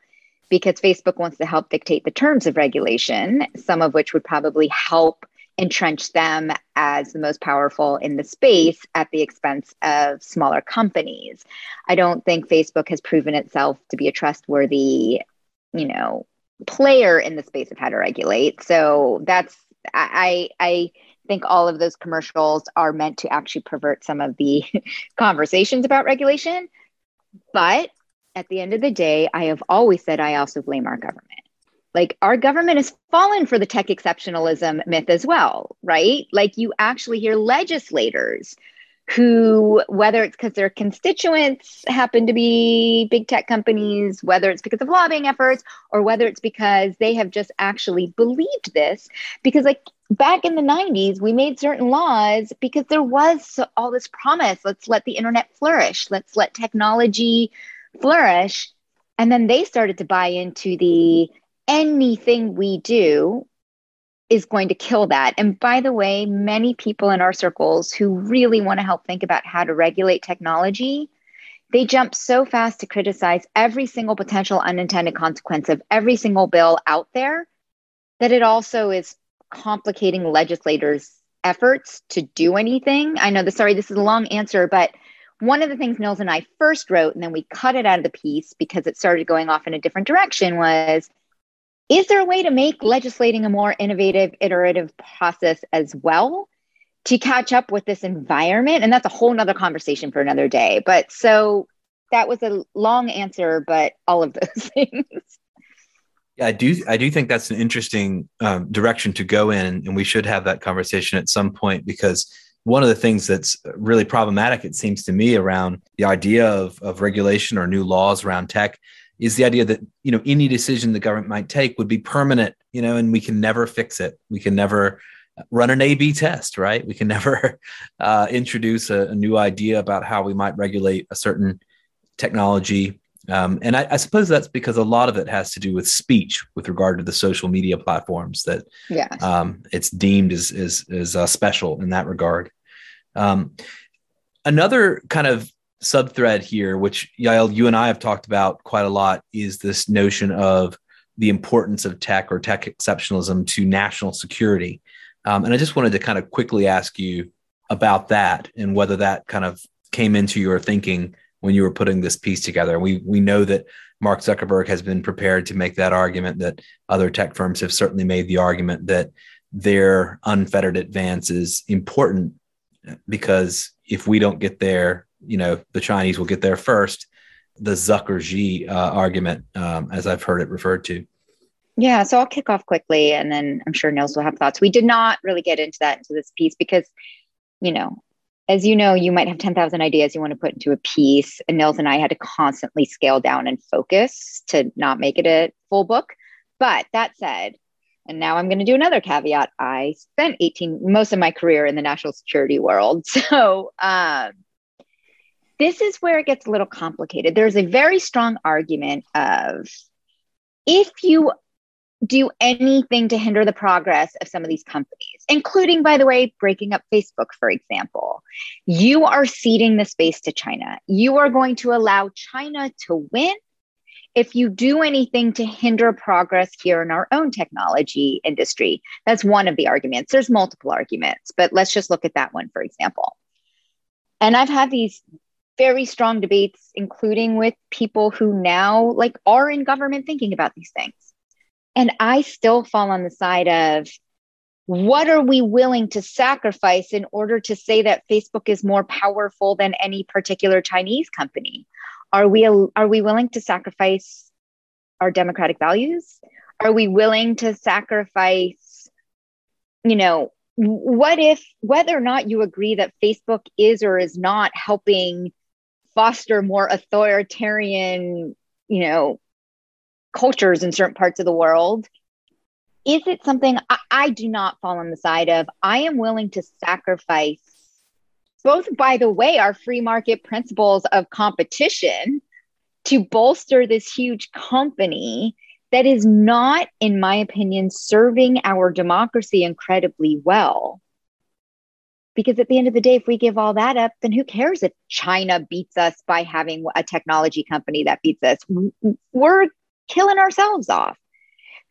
F: because Facebook wants to help dictate the terms of regulation, some of which would probably help entrench them as the most powerful in the space at the expense of smaller companies. I don't think Facebook has proven itself to be a trustworthy, you know, player in the space of how to regulate. So that's I I think all of those commercials are meant to actually pervert some of the conversations about regulation. But at the end of the day, I have always said I also blame our government. Like our government has fallen for the tech exceptionalism myth as well, right? Like you actually hear legislators who, whether it's because their constituents happen to be big tech companies, whether it's because of lobbying efforts, or whether it's because they have just actually believed this, because like back in the 90s, we made certain laws because there was all this promise let's let the internet flourish, let's let technology flourish. And then they started to buy into the anything we do is going to kill that. And by the way, many people in our circles who really want to help think about how to regulate technology, they jump so fast to criticize every single potential unintended consequence of every single bill out there that it also is complicating legislators' efforts to do anything. I know the sorry, this is a long answer, but one of the things Nils and I first wrote, and then we cut it out of the piece because it started going off in a different direction, was is there a way to make legislating a more innovative, iterative process as well to catch up with this environment? And that's a whole nother conversation for another day. But so that was a long answer, but all of those things.
E: Yeah, I do. I do think that's an interesting um, direction to go in, and we should have that conversation at some point because one of the things that's really problematic, it seems to me, around the idea of, of regulation or new laws around tech is the idea that you know any decision the government might take would be permanent, you know, and we can never fix it. We can never run an A/B test, right? We can never uh, introduce a, a, new idea about how we might regulate a certain technology. Um, and I, I, suppose that's because a lot of it has to do with speech, with regard to the social media platforms that
F: yeah.
E: um, it's deemed as is is uh, special in that regard. Um, another kind of subthread here, which Yael, you and I have talked about quite a lot, is this notion of the importance of tech or tech exceptionalism to national security. Um, and I just wanted to kind of quickly ask you about that and whether that kind of came into your thinking when you were putting this piece together. We we know that Mark Zuckerberg has been prepared to make that argument. That other tech firms have certainly made the argument that their unfettered advance is important because if we don't get there, you know, the Chinese will get there first. The Zucker Xi uh, argument, um, as I've heard it referred to.
F: Yeah, so I'll kick off quickly, and then I'm sure Nils will have thoughts. We did not really get into that into this piece because, you know, as you know, you might have 10,000 ideas you want to put into a piece. And Nils and I had to constantly scale down and focus to not make it a full book. But that said, and now I'm going to do another caveat. I spent 18, most of my career in the national security world. So um, this is where it gets a little complicated. There's a very strong argument of if you do anything to hinder the progress of some of these companies, including, by the way, breaking up Facebook, for example, you are ceding the space to China. You are going to allow China to win if you do anything to hinder progress here in our own technology industry. That's one of the arguments. There's multiple arguments, but let's just look at that one, for example. And I've had these very strong debates, including with people who now like are in government thinking about these things. And I still fall on the side of what are we willing to sacrifice in order to say that Facebook is more powerful than any particular Chinese company? Are we are we willing to sacrifice our democratic values? Are we willing to sacrifice, you know, what if whether or not you agree that Facebook is or is not helping foster more authoritarian, you know, cultures in certain parts of the world, is it something I, I do not fall on the side of? I am willing to sacrifice both, by the way, are free market principles of competition to bolster this huge company that is not, in my opinion, serving our democracy incredibly well. Because at the end of the day, if we give all that up, then who cares if China beats us by having a technology company that beats us? We're killing ourselves off.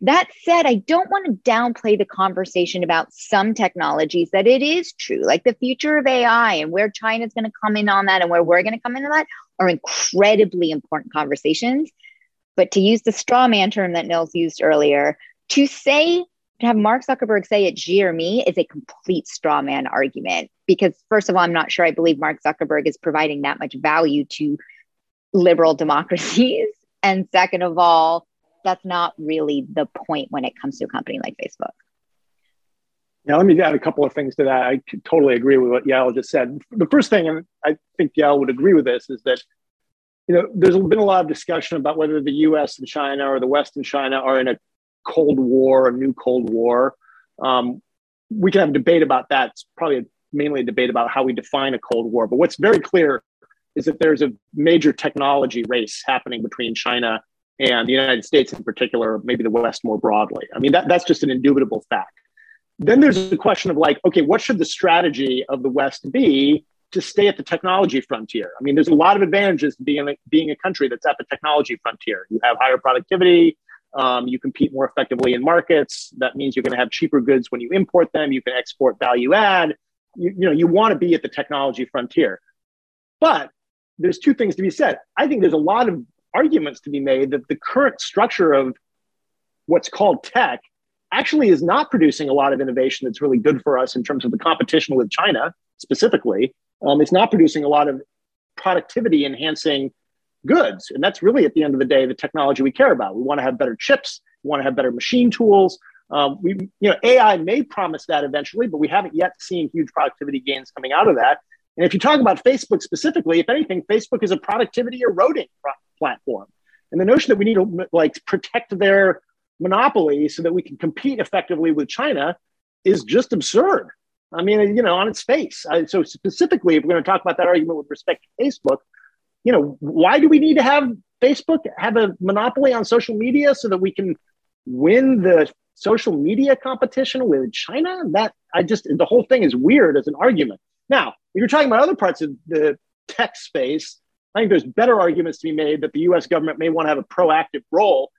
F: That said, I don't want to downplay the conversation about some technologies that it is true, like the future of AI and where China's going to come in on that and where we're going to come into that are incredibly important conversations. But to use the straw man term that Nils used earlier, to say, to have Mark Zuckerberg say it's Xi or me is a complete straw man argument. Because, first of all, I'm not sure I believe Mark Zuckerberg is providing that much value to liberal democracies. And second of all, that's not really the point when it comes to a company like Facebook.
G: Now, let me add a couple of things to that. I totally agree with what Yael just said. The first thing, and I think Yael would agree with this, is that you know there's been a lot of discussion about whether the U.S. and China or the West and China are in a Cold War, a new Cold War. Um, we can have a debate about that. It's probably mainly a debate about how we define a Cold War. But what's very clear is that there's a major technology race happening between China and the United States in particular, maybe the West more broadly. I mean, that, that's just an indubitable fact. Then there's the question of like, okay, what should the strategy of the West be to stay at the technology frontier? I mean, there's a lot of advantages to being a, being a country that's at the technology frontier. You have higher productivity, um, you compete more effectively in markets. That means you're going to have cheaper goods when you import them. You can export value add. You, you know, you want to be at the technology frontier. But there's two things to be said. I think there's a lot of arguments to be made that the current structure of what's called tech actually is not producing a lot of innovation that's really good for us in terms of the competition with China specifically. Um, it's not producing a lot of productivity enhancing goods. And that's really, at the end of the day, the technology we care about. We want to have better chips, we want to have better machine tools. Um, we, you know, AI may promise that eventually, but we haven't yet seen huge productivity gains coming out of that. And if you talk about Facebook specifically, if anything, Facebook is a productivity eroding platform. And the notion that we need to like protect their monopoly so that we can compete effectively with China is just absurd. I mean, you know, on its face. so specifically, if we're going to talk about that argument with respect to Facebook, you know, why do we need to have Facebook have a monopoly on social media so that we can win the social media competition with China? That I just the whole thing is weird as an argument. Now, if you're talking about other parts of the tech space, I think there's better arguments to be made that the US government may want to have a proactive role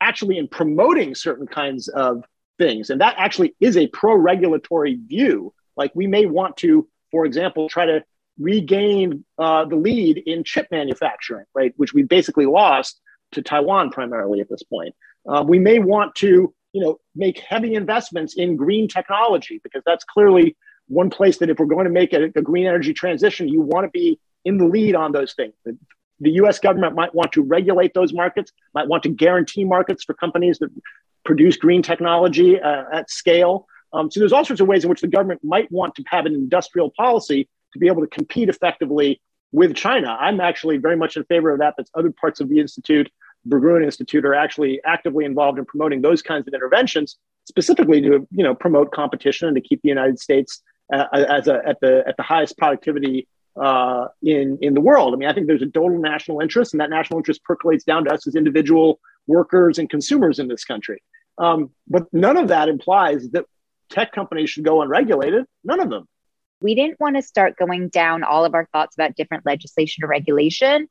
G: actually in promoting certain kinds of things. And that actually is a pro regulatory view. Like we may want to, for example, try to regain uh, the lead in chip manufacturing, right, which we basically lost to Taiwan primarily at this point. Uh, we may want to, you know, make heavy investments in green technology because that's clearly one place that if we're going to make a, a green energy transition, you want to be in the lead on those things. The, the US government might want to regulate those markets, might want to guarantee markets for companies that produce green technology uh, at scale. Um, so there's all sorts of ways in which the government might want to have an industrial policy to be able to compete effectively with China. I'm actually very much in favor of that. That's other parts of the institute, Berggruen Institute, are actually actively involved in promoting those kinds of interventions, specifically to you know promote competition and to keep the United States as a, at the at the highest productivity uh, in in the world. I mean, I think there's a total national interest, and that national interest percolates down to us as individual workers and consumers in this country. Um, but none of that implies that tech companies should go unregulated. None of them.
F: We didn't want to start going down all of our thoughts about different legislation or regulation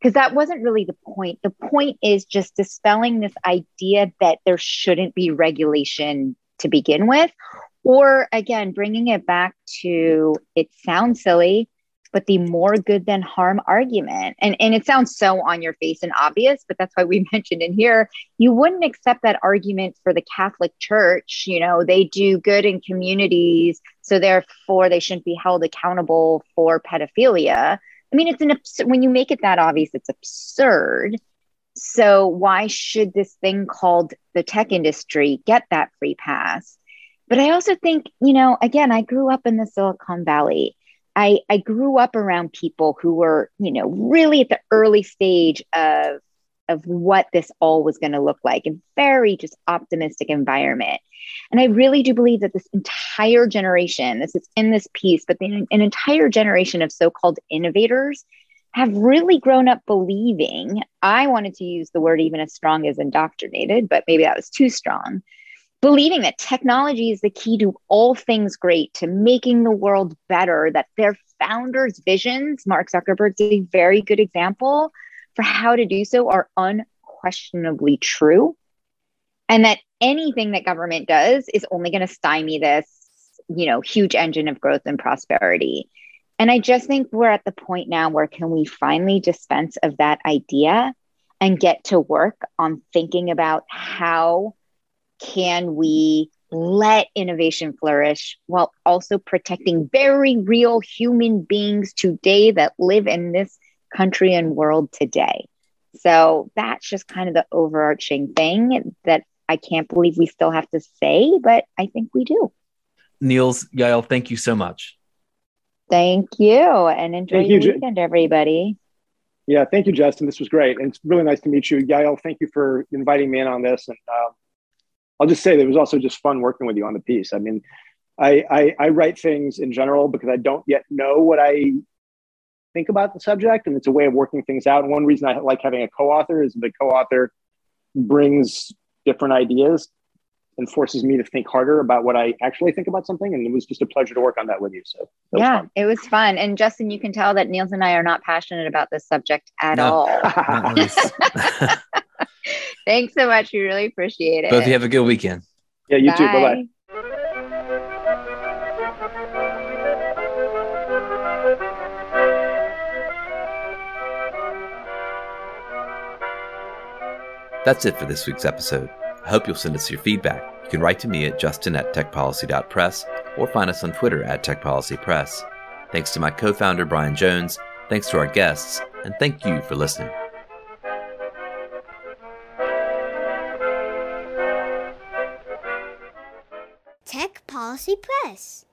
F: because that wasn't really the point. The point is just dispelling this idea that there shouldn't be regulation to begin with. Or again, bringing it back to it sounds silly, but the more good than harm argument. And, and it sounds so on your face and obvious, but that's why we mentioned in here, you wouldn't accept that argument for the Catholic Church. You know, they do good in communities, so therefore they shouldn't be held accountable for pedophilia. I mean, it's an abs- when you make it that obvious, it's absurd. So why should this thing called the tech industry get that free pass? But I also think, you know, again, I grew up in the Silicon Valley. I, I grew up around people who were, you know, really at the early stage of, of what this all was going to look like, a very just optimistic environment. And I really do believe that this entire generation, this is in this piece, but the, an entire generation of so called innovators have really grown up believing. I wanted to use the word even as strong as indoctrinated, but maybe that was too strong believing that technology is the key to all things great, to making the world better, that their founders' visions, Mark Zuckerberg's a very good example for how to do so, are unquestionably true. And that anything that government does is only going to stymie this, you know, huge engine of growth and prosperity. And I just think we're at the point now where can we finally dispense of that idea and get to work on thinking about how can we let innovation flourish while also protecting very real human beings today that live in this country and world today? So that's just kind of the overarching thing that I can't believe we still have to say, but I think we do.
E: Nils, Yael, thank you so much.
F: Thank you and enjoy thank your you, weekend, everybody.
G: Yeah, thank you, Justin. This was great. And it's really nice to meet you. Yael, thank you for inviting me in on this. And uh, I'll just say that it was also just fun working with you on the piece. I mean, I, I, I write things in general because I don't yet know what I think about the subject, and it's a way of working things out. And one reason I like having a co-author is the co-author brings different ideas and forces me to think harder about what I actually think about something. And it was just a pleasure to work on that with you. So
F: yeah, it was fun. And Justin, you can tell that Nils and I are not passionate about this subject at no. all. Thanks so much. We really appreciate it.
E: Both of you have a good weekend.
G: Yeah, you bye. too. Bye bye.
B: That's it for this week's episode. I hope you'll send us your feedback. You can write to me at justin at techpolicy.press or find us on Twitter at techpolicypress. Thanks to my co founder, Brian Jones. Thanks to our guests. And thank you for listening.
H: Policy Press.